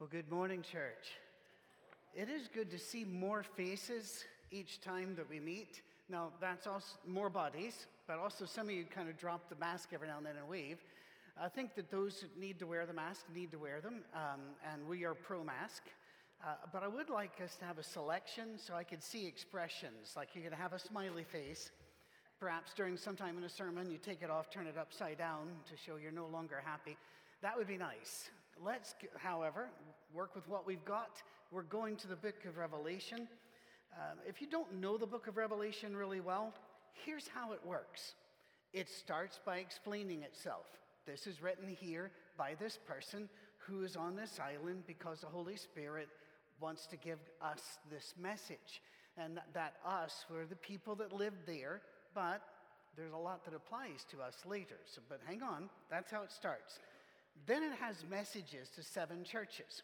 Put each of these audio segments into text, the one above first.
Well, good morning, church. It is good to see more faces each time that we meet. Now, that's also more bodies, but also some of you kind of drop the mask every now and then and wave. I think that those that need to wear the mask need to wear them, um, and we are pro mask. Uh, but I would like us to have a selection so I could see expressions. Like you could have a smiley face. Perhaps during some time in a sermon, you take it off, turn it upside down to show you're no longer happy. That would be nice. Let's, however, work with what we've got. We're going to the book of Revelation. Um, if you don't know the book of Revelation really well, here's how it works it starts by explaining itself. This is written here by this person who is on this island because the Holy Spirit wants to give us this message. And that us, we're the people that lived there, but there's a lot that applies to us later. So, but hang on, that's how it starts. Then it has messages to seven churches.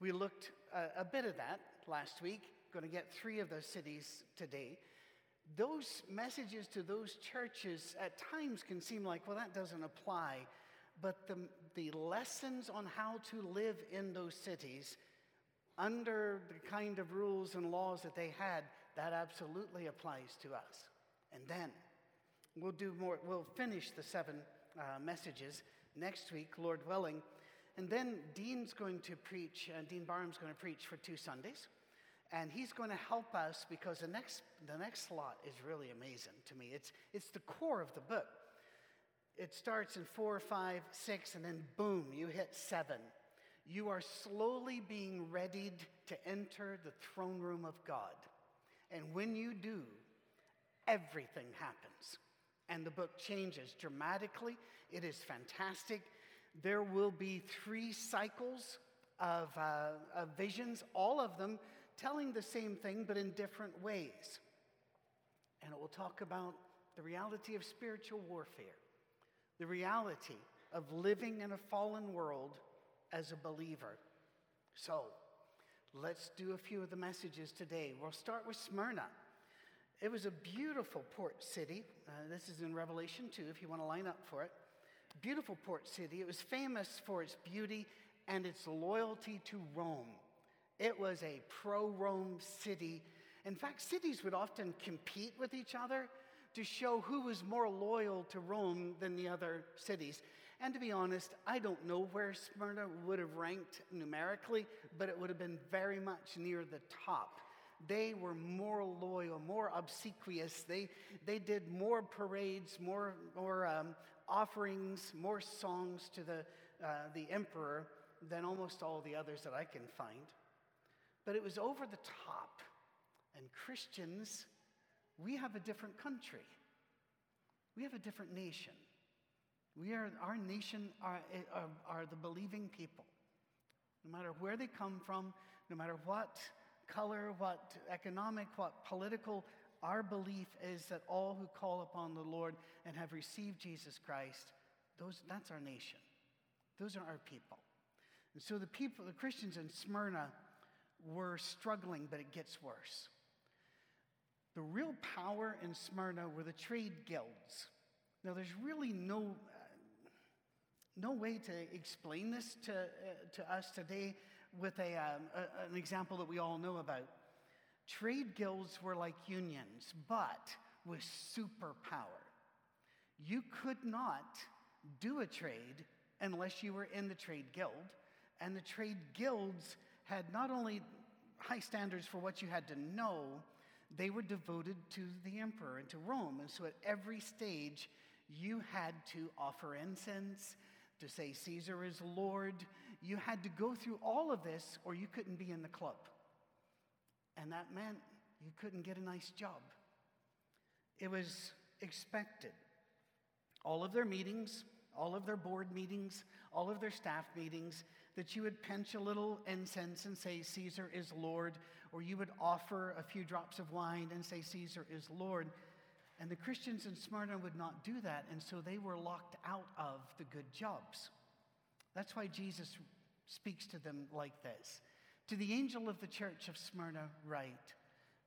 We looked a, a bit of that last week, going to get three of those cities today. Those messages to those churches at times can seem like, well, that doesn't apply. But the, the lessons on how to live in those cities under the kind of rules and laws that they had, that absolutely applies to us. And then we'll do more, we'll finish the seven uh, messages next week, Lord willing. And then Dean's going to preach, uh, Dean Barham's going to preach for two Sundays. And he's going to help us because the next, the next slot is really amazing to me. It's, it's the core of the book. It starts in four, five, six, and then boom, you hit seven. You are slowly being readied to enter the throne room of God. And when you do, everything happens and the book changes dramatically. It is fantastic. There will be three cycles of, uh, of visions, all of them telling the same thing but in different ways. And it will talk about the reality of spiritual warfare, the reality of living in a fallen world as a believer. So, let's do a few of the messages today. We'll start with Smyrna. It was a beautiful port city. Uh, this is in Revelation 2, if you want to line up for it. Beautiful port city. It was famous for its beauty and its loyalty to Rome. It was a pro Rome city. In fact, cities would often compete with each other to show who was more loyal to Rome than the other cities. And to be honest, I don't know where Smyrna would have ranked numerically, but it would have been very much near the top they were more loyal, more obsequious. They, they did more parades, more, more um, offerings, more songs to the, uh, the emperor than almost all the others that I can find. But it was over the top. And Christians, we have a different country. We have a different nation. We are, our nation are, are, are the believing people. No matter where they come from, no matter what color, what economic, what political. Our belief is that all who call upon the Lord and have received Jesus Christ, those, that's our nation. Those are our people. And so the people, the Christians in Smyrna were struggling, but it gets worse. The real power in Smyrna were the trade guilds. Now, there's really no, uh, no way to explain this to, uh, to us today with a, um, a, an example that we all know about. Trade guilds were like unions, but with superpower. You could not do a trade unless you were in the trade guild. And the trade guilds had not only high standards for what you had to know, they were devoted to the emperor and to Rome. And so at every stage, you had to offer incense, to say Caesar is Lord. You had to go through all of this or you couldn't be in the club. And that meant you couldn't get a nice job. It was expected. All of their meetings, all of their board meetings, all of their staff meetings, that you would pinch a little incense and say, Caesar is Lord, or you would offer a few drops of wine and say, Caesar is Lord. And the Christians in Smyrna would not do that, and so they were locked out of the good jobs. That's why Jesus speaks to them like this To the angel of the church of Smyrna, write,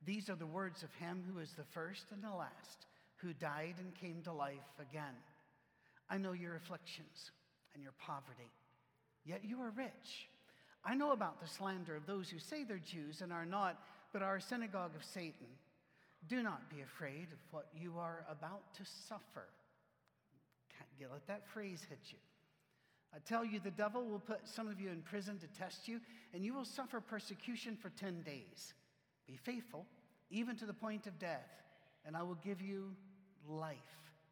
These are the words of him who is the first and the last, who died and came to life again. I know your afflictions and your poverty, yet you are rich. I know about the slander of those who say they're Jews and are not, but are a synagogue of Satan. Do not be afraid of what you are about to suffer. Can't let that phrase hit you. I tell you, the devil will put some of you in prison to test you, and you will suffer persecution for 10 days. Be faithful, even to the point of death, and I will give you life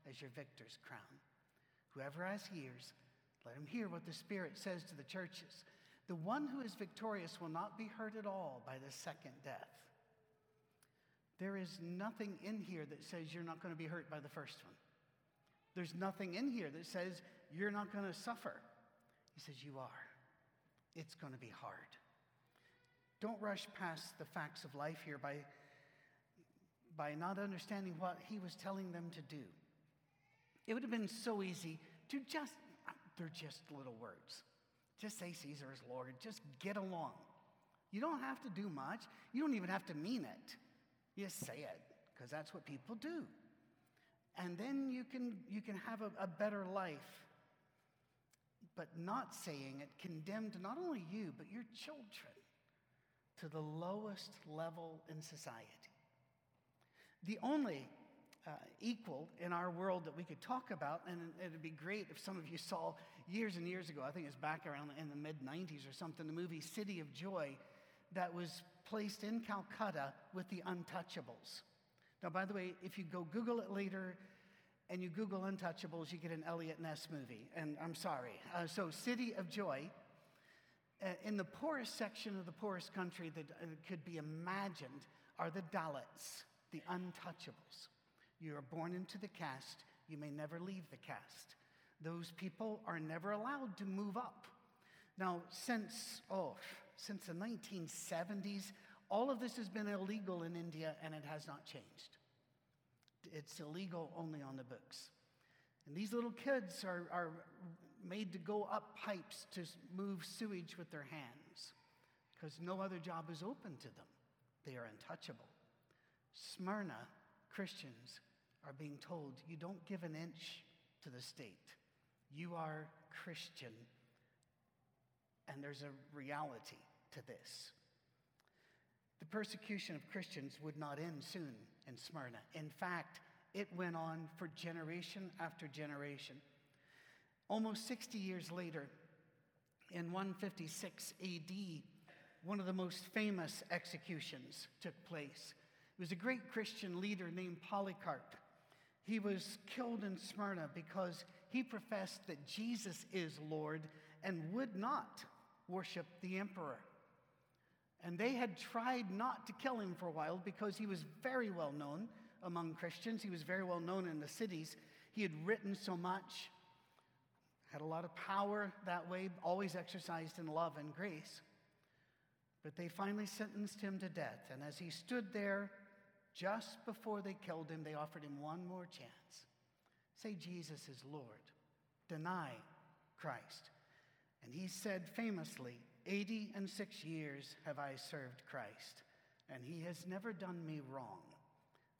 as your victor's crown. Whoever has ears, let him hear what the Spirit says to the churches. The one who is victorious will not be hurt at all by the second death. There is nothing in here that says you're not going to be hurt by the first one. There's nothing in here that says you're not going to suffer. He says you are. It's going to be hard. Don't rush past the facts of life here by, by not understanding what he was telling them to do. It would have been so easy to just, they're just little words. Just say Caesar is Lord. Just get along. You don't have to do much. You don't even have to mean it. You just say it, because that's what people do. And then you can, you can have a, a better life. But not saying it condemned not only you, but your children to the lowest level in society. The only uh, equal in our world that we could talk about, and it'd be great if some of you saw years and years ago, I think it's back around in the mid 90s or something, the movie City of Joy that was placed in Calcutta with the Untouchables. Now, by the way, if you go Google it later and you Google Untouchables, you get an Eliot Ness movie. And I'm sorry. Uh, so, City of Joy, uh, in the poorest section of the poorest country that uh, could be imagined, are the Dalits, the Untouchables. You are born into the caste, you may never leave the caste. Those people are never allowed to move up. Now, since, oh, since the 1970s, all of this has been illegal in India and it has not changed. It's illegal only on the books. And these little kids are, are made to go up pipes to move sewage with their hands because no other job is open to them. They are untouchable. Smyrna Christians are being told you don't give an inch to the state. You are Christian. And there's a reality to this. The persecution of Christians would not end soon in Smyrna. In fact, it went on for generation after generation. Almost 60 years later, in 156 AD, one of the most famous executions took place. It was a great Christian leader named Polycarp. He was killed in Smyrna because he professed that Jesus is Lord and would not worship the emperor. And they had tried not to kill him for a while because he was very well known among Christians. He was very well known in the cities. He had written so much, had a lot of power that way, always exercised in love and grace. But they finally sentenced him to death. And as he stood there, just before they killed him, they offered him one more chance. Say, Jesus is Lord. Deny Christ. And he said famously, 80 and six years have I served Christ, and he has never done me wrong.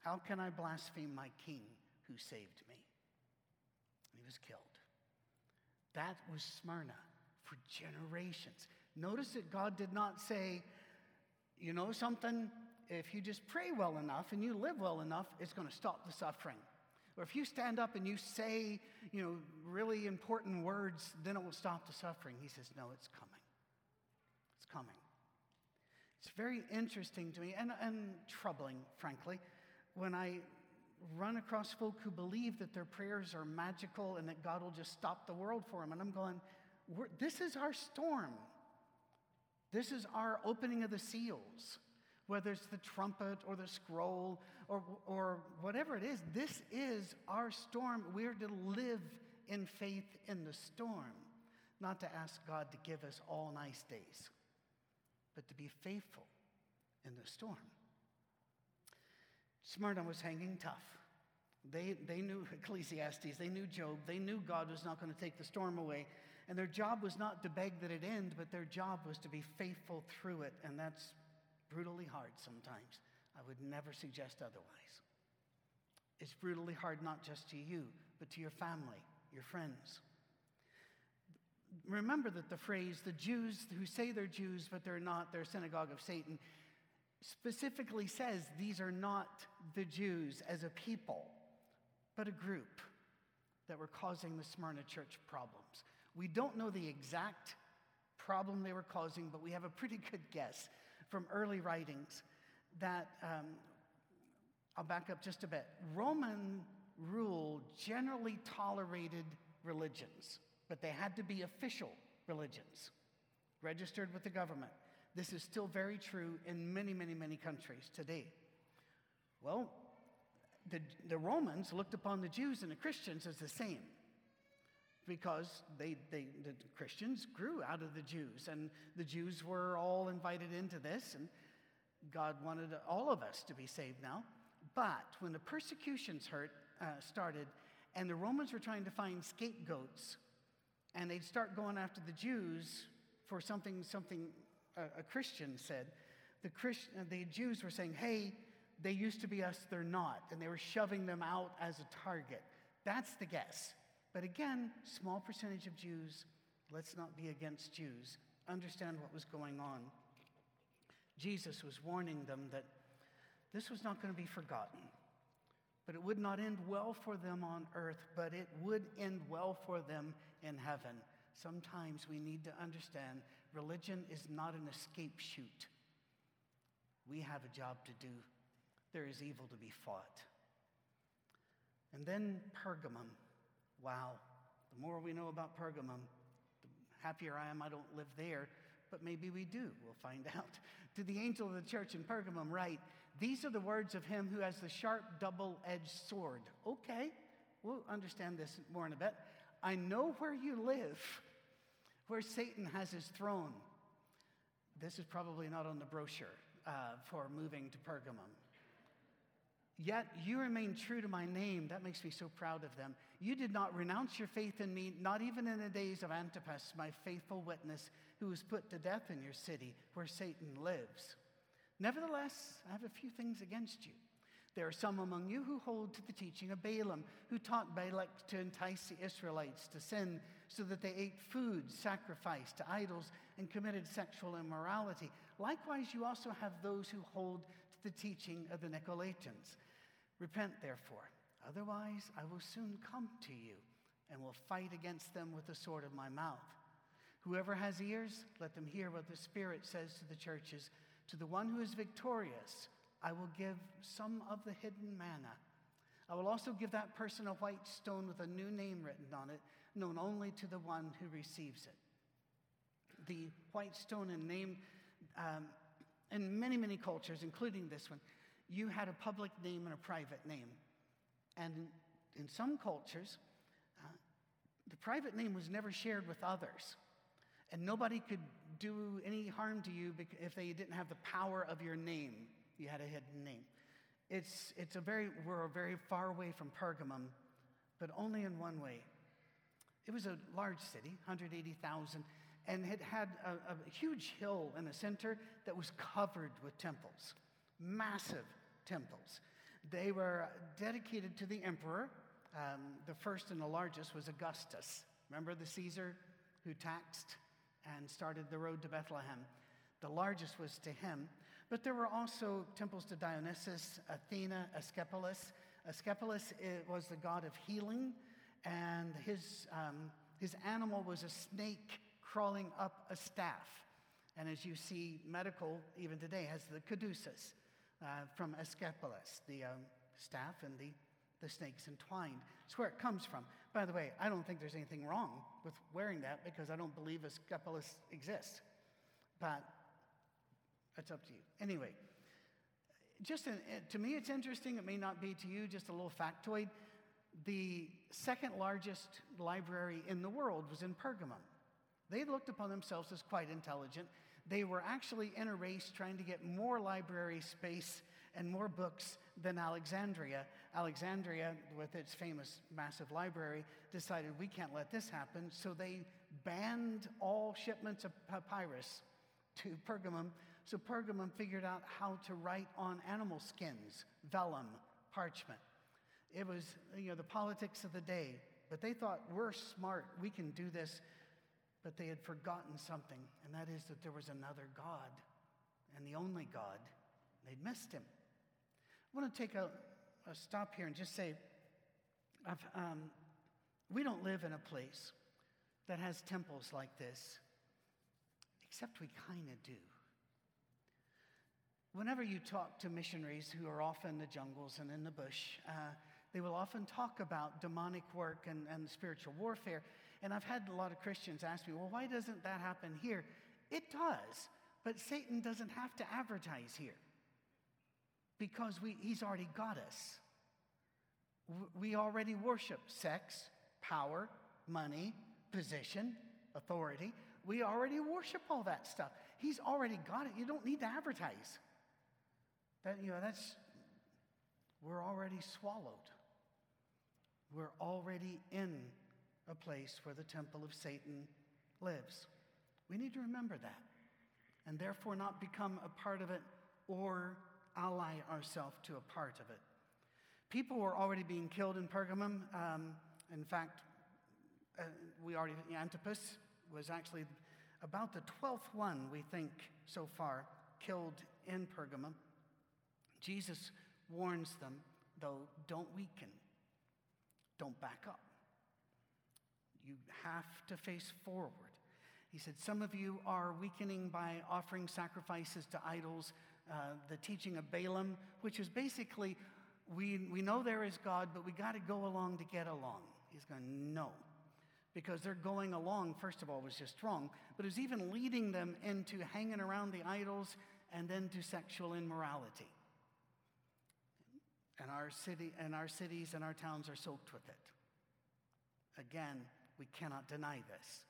How can I blaspheme my king who saved me? He was killed. That was Smyrna for generations. Notice that God did not say, you know something, if you just pray well enough and you live well enough, it's going to stop the suffering. Or if you stand up and you say, you know, really important words, then it will stop the suffering. He says, no, it's coming coming. It's very interesting to me and, and troubling, frankly, when I run across folk who believe that their prayers are magical and that God will just stop the world for them. And I'm going, this is our storm. This is our opening of the seals. Whether it's the trumpet or the scroll or, or whatever it is, this is our storm. We're to live in faith in the storm, not to ask God to give us all nice days but to be faithful in the storm. Smyrna was hanging tough. They, they knew Ecclesiastes, they knew Job, they knew God was not going to take the storm away. And their job was not to beg that it end, but their job was to be faithful through it. And that's brutally hard sometimes. I would never suggest otherwise. It's brutally hard not just to you, but to your family, your friends. Remember that the phrase, the Jews who say they're Jews, but they're not, they're synagogue of Satan, specifically says these are not the Jews as a people, but a group that were causing the Smyrna church problems. We don't know the exact problem they were causing, but we have a pretty good guess from early writings that, um, I'll back up just a bit. Roman rule generally tolerated religions, but they had to be official religions, registered with the government. This is still very true in many, many, many countries today. Well, the, the Romans looked upon the Jews and the Christians as the same because they, they, the Christians grew out of the Jews, and the Jews were all invited into this, and God wanted all of us to be saved now. But when the persecutions hurt, uh, started, and the Romans were trying to find scapegoats, and they'd start going after the Jews for something, something a, a Christian said, the, Christ, the Jews were saying, hey, they used to be us, they're not. And they were shoving them out as a target. That's the guess. But again, small percentage of Jews, let's not be against Jews. Understand what was going on. Jesus was warning them that this was not going to be forgotten. But it would not end well for them on earth, but it would end well for them in heaven. Sometimes we need to understand religion is not an escape chute. We have a job to do. There is evil to be fought. And then Pergamum. Wow. The more we know about Pergamum, the happier I am I don't live there, but maybe we do. We'll find out. To the angel of the church in Pergamum, write, These are the words of him who has the sharp double edged sword. Okay, we'll understand this more in a bit. I know where you live, where Satan has his throne. This is probably not on the brochure uh, for moving to Pergamum. Yet you remain true to my name. That makes me so proud of them. You did not renounce your faith in me, not even in the days of Antipas, my faithful witness, who was put to death in your city where Satan lives. Nevertheless, I have a few things against you. There are some among you who hold to the teaching of Balaam, who taught Balak to entice the Israelites to sin so that they ate food sacrificed to idols and committed sexual immorality. Likewise, you also have those who hold to the teaching of the Nicolaitans. Repent, therefore, otherwise I will soon come to you and will fight against them with the sword of my mouth. Whoever has ears, let them hear what the Spirit says to the churches. To the one who is victorious, I will give some of the hidden manna. I will also give that person a white stone with a new name written on it, known only to the one who receives it. The white stone and name, um, in many, many cultures, including this one, you had a public name and a private name. And in, some cultures, uh, the private name was never shared with others. And nobody could do any harm to you if they didn't have the power of your name. You had a hidden name. It's, it's a very, we're very far away from Pergamum, but only in one way. It was a large city, 180,000, and it had a, a huge hill in the center that was covered with temples, massive temples. They were dedicated to the emperor. Um, the first and the largest was Augustus. Remember the Caesar who taxed and started the road to Bethlehem? The largest was to him. But there were also temples to Dionysus, Athena, Asclepius. Asclepius was the god of healing, and his, um, his animal was a snake crawling up a staff. And as you see, medical, even today, has the caduceus uh, from Asclepius, the um, staff and the, the snakes entwined. It's where it comes from. By the way, I don't think there's anything wrong with wearing that because I don't believe Asclepius exists. But that's up to you. Anyway, just in, eh, to me, it's interesting. It may not be to you, just a little factoid. The second largest library in the world was in Pergamum. They looked upon themselves as quite intelligent. They were actually in a race trying to get more library space and more books than Alexandria. Alexandria, with its famous massive library, decided we can't let this happen, so they banned all shipments of papyrus to Pergamum. So Pergamum figured out how to write on animal skins, vellum, parchment. It was, you know, the politics of the day. But they thought, we're smart, we can do this but they had forgotten something, and that is that there was another God and the only God. They'd missed him. I want to take a, a stop here and just say um, we don't live in a place that has temples like this, except we kind of do. Whenever you talk to missionaries who are off in the jungles and in the bush, uh, they will often talk about demonic work and, and spiritual warfare. And I've had a lot of Christians ask me, well, why doesn't that happen here? It does, but Satan doesn't have to advertise here because we, he's already got us. We already worship sex, power, money, position, authority. We already worship all that stuff. He's already got it. You don't need to advertise. That, you know, that's, we're already swallowed. We're already in a place where the temple of Satan lives. We need to remember that and therefore not become a part of it or ally ourselves to a part of it. People were already being killed in Pergamum. Um, in fact, uh, we already, Antipas was actually about the 12th one, we think, so far, killed in Pergamum. Jesus warns them, though, don't weaken, don't back up. You have to face forward. He said, Some of you are weakening by offering sacrifices to idols. Uh, the teaching of Balaam, which is basically, we, we know there is God, but we got to go along to get along. He's going, No. Because they're going along, first of all, was just wrong, but it was even leading them into hanging around the idols and then to sexual immorality. And our, city, and our cities and our towns are soaked with it. Again, we cannot deny this.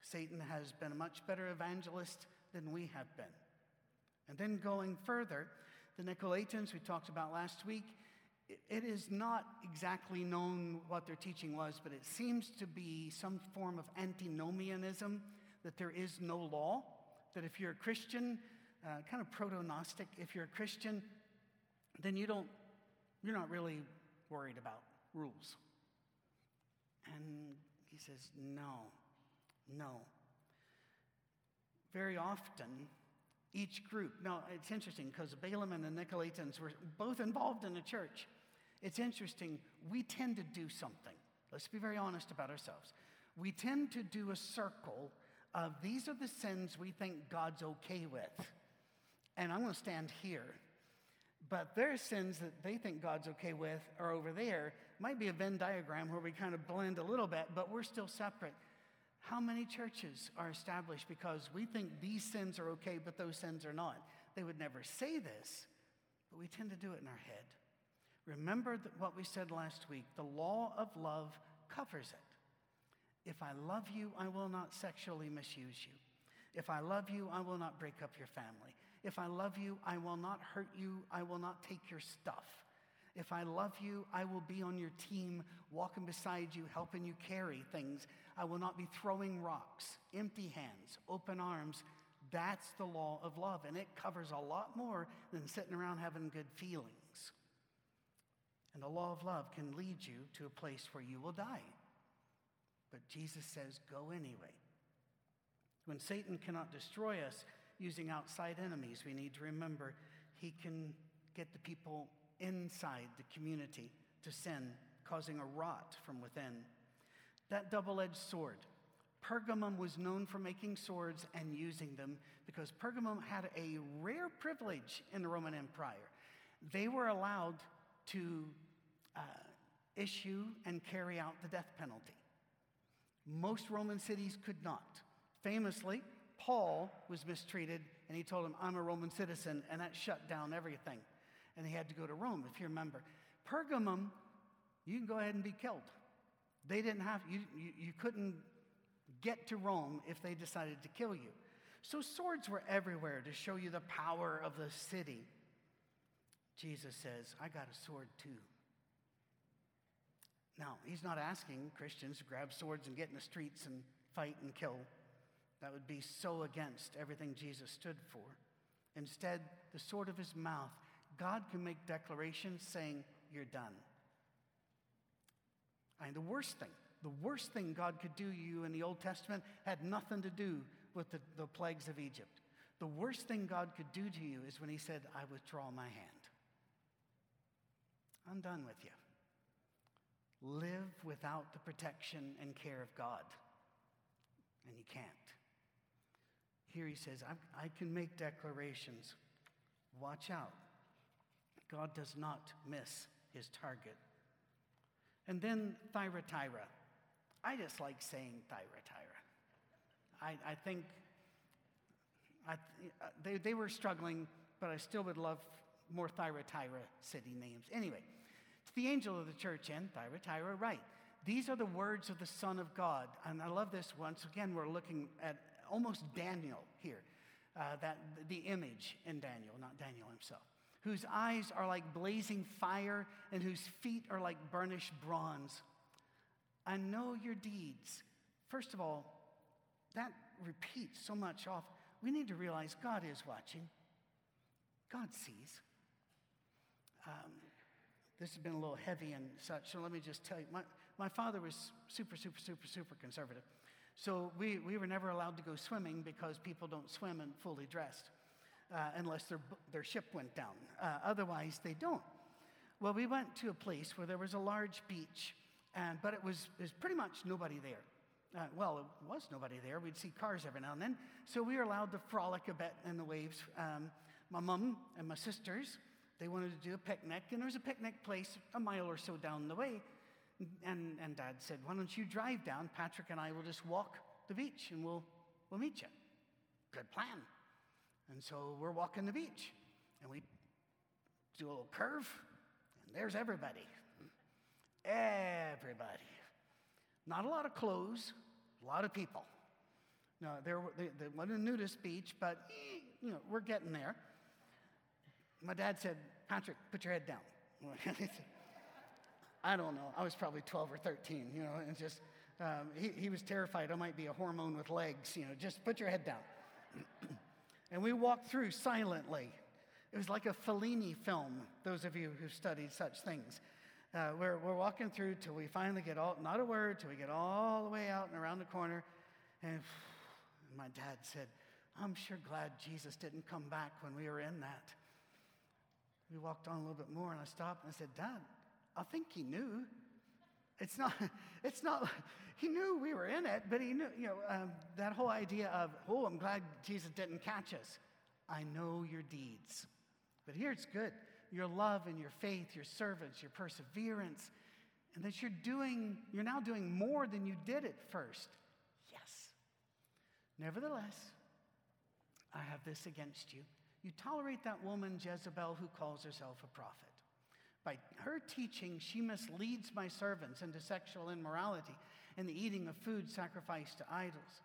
Satan has been a much better evangelist than we have been. And then going further, the Nicolaitans we talked about last week, it is not exactly known what their teaching was, but it seems to be some form of antinomianism, that there is no law, that if you're a Christian, uh, kind of proto Gnostic, if you're a Christian, then you don't, you're not really worried about rules. And he says, no, no. Very often, each group, now it's interesting because Balaam and the Nicolaitans were both involved in the church. It's interesting, we tend to do something. Let's be very honest about ourselves. We tend to do a circle of these are the sins we think God's okay with. And I'm going to stand here. But their sins that they think God's okay with are over there. Might be a Venn diagram where we kind of blend a little bit, but we're still separate. How many churches are established because we think these sins are okay, but those sins are not? They would never say this, but we tend to do it in our head. Remember what we said last week the law of love covers it. If I love you, I will not sexually misuse you. If I love you, I will not break up your family. If I love you, I will not hurt you. I will not take your stuff. If I love you, I will be on your team, walking beside you, helping you carry things. I will not be throwing rocks, empty hands, open arms. That's the law of love, and it covers a lot more than sitting around having good feelings. And the law of love can lead you to a place where you will die. But Jesus says, go anyway. When Satan cannot destroy us using outside enemies, we need to remember he can get the people inside the community to sin, causing a rot from within. That double edged sword. Pergamum was known for making swords and using them because Pergamum had a rare privilege in the Roman Empire. They were allowed to uh, issue and carry out the death penalty. Most Roman cities could not. Famously, Paul was mistreated and he told him, I'm a Roman citizen, and that shut down everything. And he had to go to Rome, if you remember. Pergamum, you can go ahead and be killed. They didn't have, you, you, you couldn't get to Rome if they decided to kill you. So swords were everywhere to show you the power of the city. Jesus says, I got a sword too. Now, he's not asking Christians to grab swords and get in the streets and fight and kill. That would be so against everything Jesus stood for. Instead, the sword of his mouth, God can make declarations saying, You're done. And the worst thing, the worst thing God could do to you in the Old Testament had nothing to do with the, the plagues of Egypt. The worst thing God could do to you is when He said, I withdraw my hand. I'm done with you. Live without the protection and care of God. And you can't. Here he says, I, I can make declarations. Watch out. God does not miss his target. And then Thyatira. I just like saying Thyatira. I, I think I, they, they were struggling, but I still would love more Thyatira city names. Anyway, to the angel of the church in Thyatira, write. These are the words of the Son of God. And I love this. Once again, we're looking at almost Daniel here, uh, that, the image in Daniel, not Daniel himself, whose eyes are like blazing fire and whose feet are like burnished bronze. I know your deeds. First of all, that repeats so much off. We need to realize God is watching, God sees. Um, this has been a little heavy and such, so let me just tell you. My, my father was super, super, super, super conservative. So we, we were never allowed to go swimming because people don't swim and fully dressed uh, unless their, their ship went down. Uh, otherwise, they don't. Well, we went to a place where there was a large beach, and, but it was, it was pretty much nobody there. Uh, well, it was nobody there. We'd see cars every now and then. So we were allowed to frolic a bit in the waves. Um, my mom and my sisters, they wanted to do a picnic, and there was a picnic place a mile or so down the way. And, and dad said, Why don't you drive down? Patrick and I will just walk the beach and we'll, we'll meet you. Good plan. And so we're walking the beach and we do a little curve, and there's everybody. Everybody. Not a lot of clothes, a lot of people. No, there, there, there wasn't a nudist beach, but you know, we're getting there. My dad said, Patrick, put your head down. I don't know. I was probably 12 or 13, you know, and just, um, he, he was terrified I might be a hormone with legs, you know, just put your head down. and we walked through silently. It was like a Fellini film, those of you who've studied such things. Uh, we're, we're walking through till we finally get all, not a word, till we get all the way out and around the corner. And my dad said, I'm sure glad Jesus didn't come back when we were in that. We walked on a little bit more, and I stopped and I said, Dad, I think he knew. It's not, it's not, he knew we were in it, but he knew, you know, um, that whole idea of, oh, I'm glad Jesus didn't catch us. I know your deeds. But here it's good your love and your faith, your servants, your perseverance, and that you're doing, you're now doing more than you did at first. Yes. Nevertheless, I have this against you. You tolerate that woman, Jezebel, who calls herself a prophet. By her teaching, she misleads my servants into sexual immorality and the eating of food sacrificed to idols.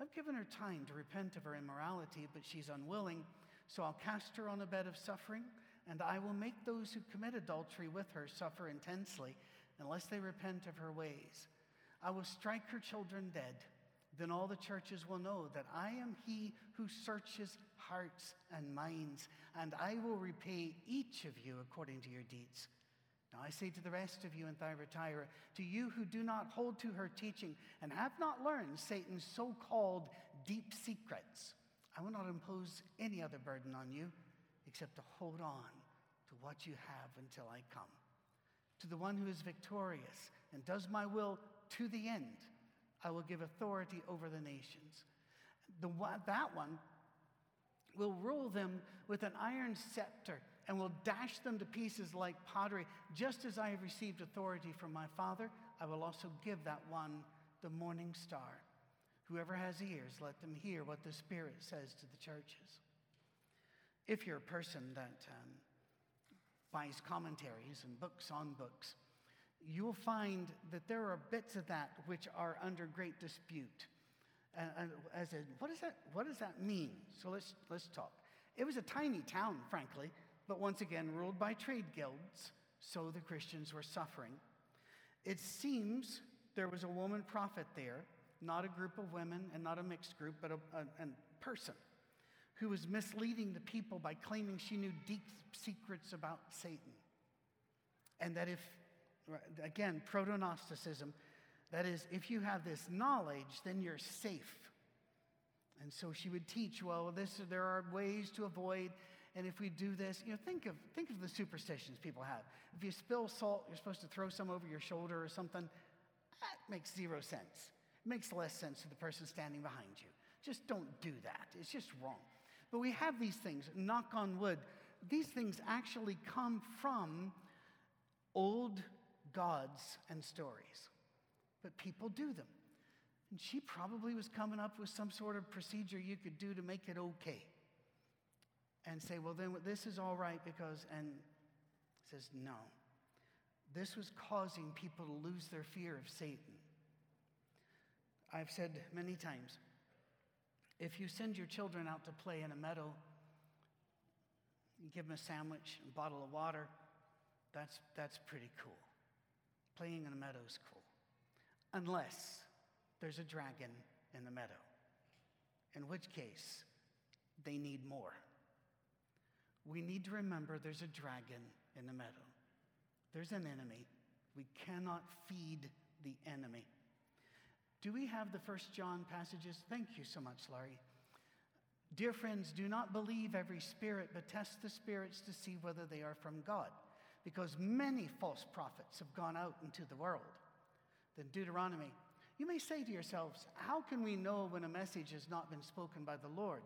I've given her time to repent of her immorality, but she's unwilling, so I'll cast her on a bed of suffering, and I will make those who commit adultery with her suffer intensely unless they repent of her ways. I will strike her children dead. Then all the churches will know that I am he who searches hearts and minds, and I will repay each of you according to your deeds. Now I say to the rest of you in Thyatira, to you who do not hold to her teaching and have not learned Satan's so called deep secrets, I will not impose any other burden on you except to hold on to what you have until I come. To the one who is victorious and does my will to the end, I will give authority over the nations. The, that one will rule them with an iron scepter and will dash them to pieces like pottery. Just as I have received authority from my Father, I will also give that one the morning star. Whoever has ears, let them hear what the Spirit says to the churches. If you're a person that um, buys commentaries and books on books, you'll find that there are bits of that which are under great dispute. And, as in, what does that, what does that mean? So let's, let's talk. It was a tiny town, frankly, but once again ruled by trade guilds, so the Christians were suffering. It seems there was a woman prophet there, not a group of women and not a mixed group, but a, a, a person who was misleading the people by claiming she knew deep secrets about Satan. And that if, again, proto Gnosticism, That is, if you have this knowledge, then you're safe. And so she would teach, well, this, there are ways to avoid, and if we do this, you know, think of, think of the superstitions people have. If you spill salt, you're supposed to throw some over your shoulder or something. That makes zero sense. It makes less sense to the person standing behind you. Just don't do that. It's just wrong. But we have these things, knock on wood, these things actually come from old gods and stories. But people do them. And she probably was coming up with some sort of procedure you could do to make it okay. And say, well, then this is all right because, and says, no. This was causing people to lose their fear of Satan. I've said many times if you send your children out to play in a meadow, you give them a sandwich, a bottle of water, that's, that's pretty cool. Playing in the meadow is cool. Unless there's a dragon in the meadow, in which case they need more. We need to remember there's a dragon in the meadow. There's an enemy. We cannot feed the enemy. Do we have the first John passages? Thank you so much, Larry. Dear friends, do not believe every spirit, but test the spirits to see whether they are from God, because many false prophets have gone out into the world. Then Deuteronomy, you may say to yourselves, How can we know when a message has not been spoken by the Lord?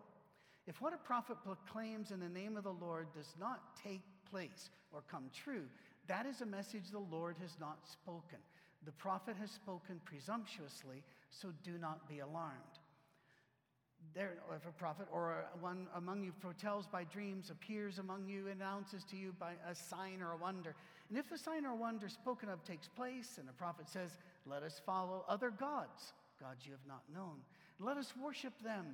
If what a prophet proclaims in the name of the Lord does not take place or come true, that is a message the Lord has not spoken. The prophet has spoken presumptuously, so do not be alarmed. There, if a prophet or one among you foretells by dreams, appears among you, announces to you by a sign or a wonder, and if the sign or wonder spoken of takes place, and the prophet says, Let us follow other gods, gods you have not known, let us worship them,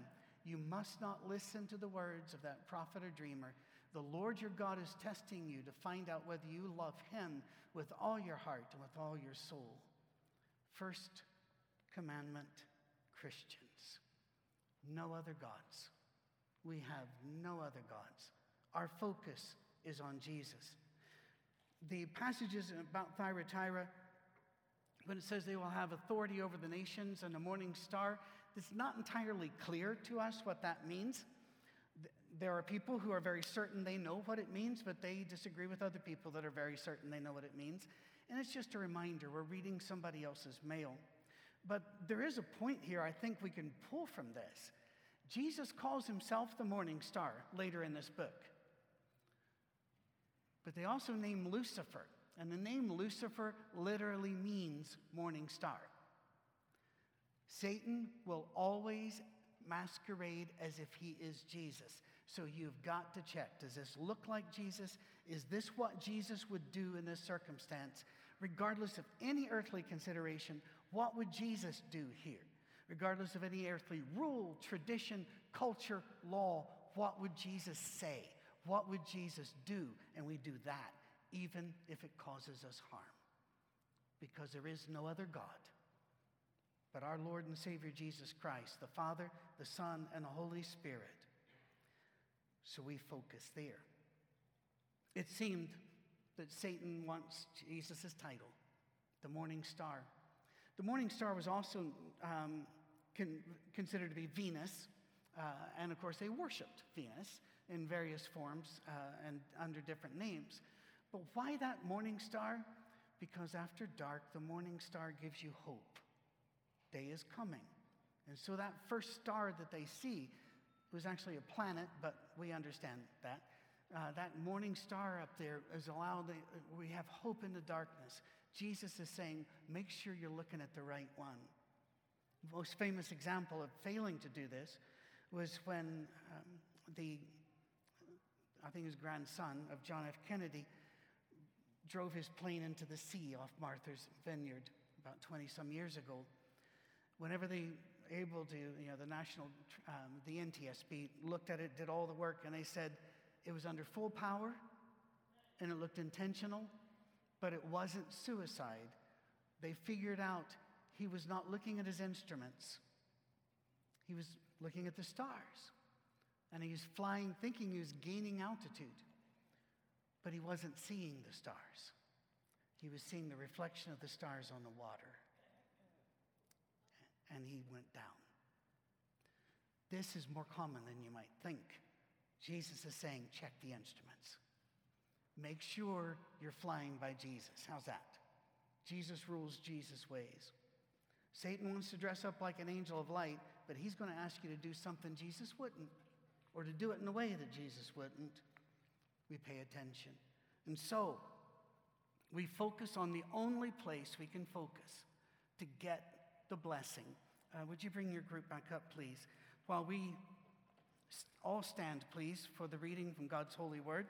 you must not listen to the words of that prophet or dreamer. The Lord your God is testing you to find out whether you love him with all your heart and with all your soul. First commandment Christians no other gods. We have no other gods. Our focus is on Jesus. The passages about Thyatira, when it says they will have authority over the nations and a morning star, it's not entirely clear to us what that means. There are people who are very certain they know what it means, but they disagree with other people that are very certain they know what it means. And it's just a reminder we're reading somebody else's mail. But there is a point here I think we can pull from this. Jesus calls himself the morning star later in this book. But they also name Lucifer, and the name Lucifer literally means morning star. Satan will always masquerade as if he is Jesus. So you've got to check does this look like Jesus? Is this what Jesus would do in this circumstance? Regardless of any earthly consideration, what would Jesus do here? Regardless of any earthly rule, tradition, culture, law, what would Jesus say? What would Jesus do? And we do that, even if it causes us harm. Because there is no other God but our Lord and Savior Jesus Christ, the Father, the Son, and the Holy Spirit. So we focus there. It seemed that Satan wants Jesus' title, the morning star. The morning star was also um, con- considered to be Venus, uh, and of course, they worshiped Venus in various forms uh, and under different names. But why that morning star? Because after dark, the morning star gives you hope. Day is coming. And so that first star that they see was actually a planet, but we understand that. Uh, that morning star up there is allowed, we have hope in the darkness. Jesus is saying, make sure you're looking at the right one. Most famous example of failing to do this was when um, the, I think his grandson of John F. Kennedy, drove his plane into the sea off Martha's Vineyard about 20 some years ago. Whenever they able to, you know, the national, um, the NTSB looked at it, did all the work, and they said it was under full power and it looked intentional, but it wasn't suicide. They figured out he was not looking at his instruments, he was looking at the stars. And he was flying, thinking he was gaining altitude, but he wasn't seeing the stars. He was seeing the reflection of the stars on the water. and he went down. This is more common than you might think. Jesus is saying, check the instruments. Make sure you're flying by Jesus. How's that? Jesus rules Jesus' ways. Satan wants to dress up like an angel of light, but he's going to ask you to do something Jesus wouldn't, or to do it in a way that Jesus wouldn't. We pay attention. And so, we focus on the only place we can focus to get the blessing. Uh, would you bring your group back up, please? While we all stand, please, for the reading from God's holy word.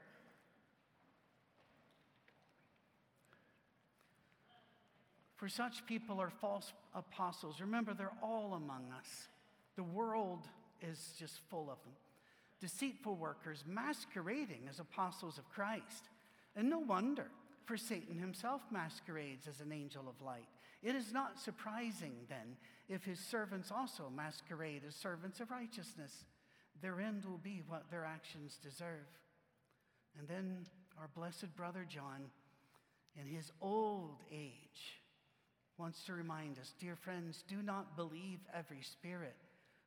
For such people are false apostles. Remember, they're all among us. The world is just full of them. Deceitful workers masquerading as apostles of Christ. And no wonder, for Satan himself masquerades as an angel of light. It is not surprising, then, if his servants also masquerade as servants of righteousness. Their end will be what their actions deserve. And then our blessed brother John, in his old age, wants to remind us dear friends, do not believe every spirit,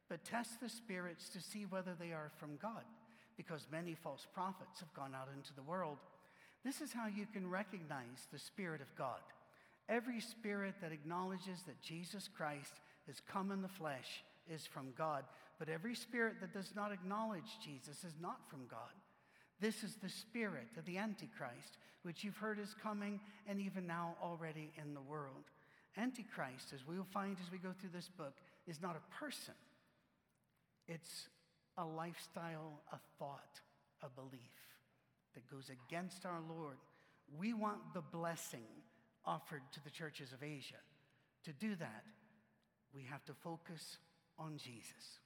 but test the spirits to see whether they are from God, because many false prophets have gone out into the world. This is how you can recognize the Spirit of God. Every spirit that acknowledges that Jesus Christ has come in the flesh is from God, but every spirit that does not acknowledge Jesus is not from God. This is the spirit of the Antichrist, which you've heard is coming and even now already in the world. Antichrist, as we will find as we go through this book, is not a person, it's a lifestyle, a thought, a belief that goes against our Lord. We want the blessing offered to the churches of Asia. To do that, we have to focus on Jesus.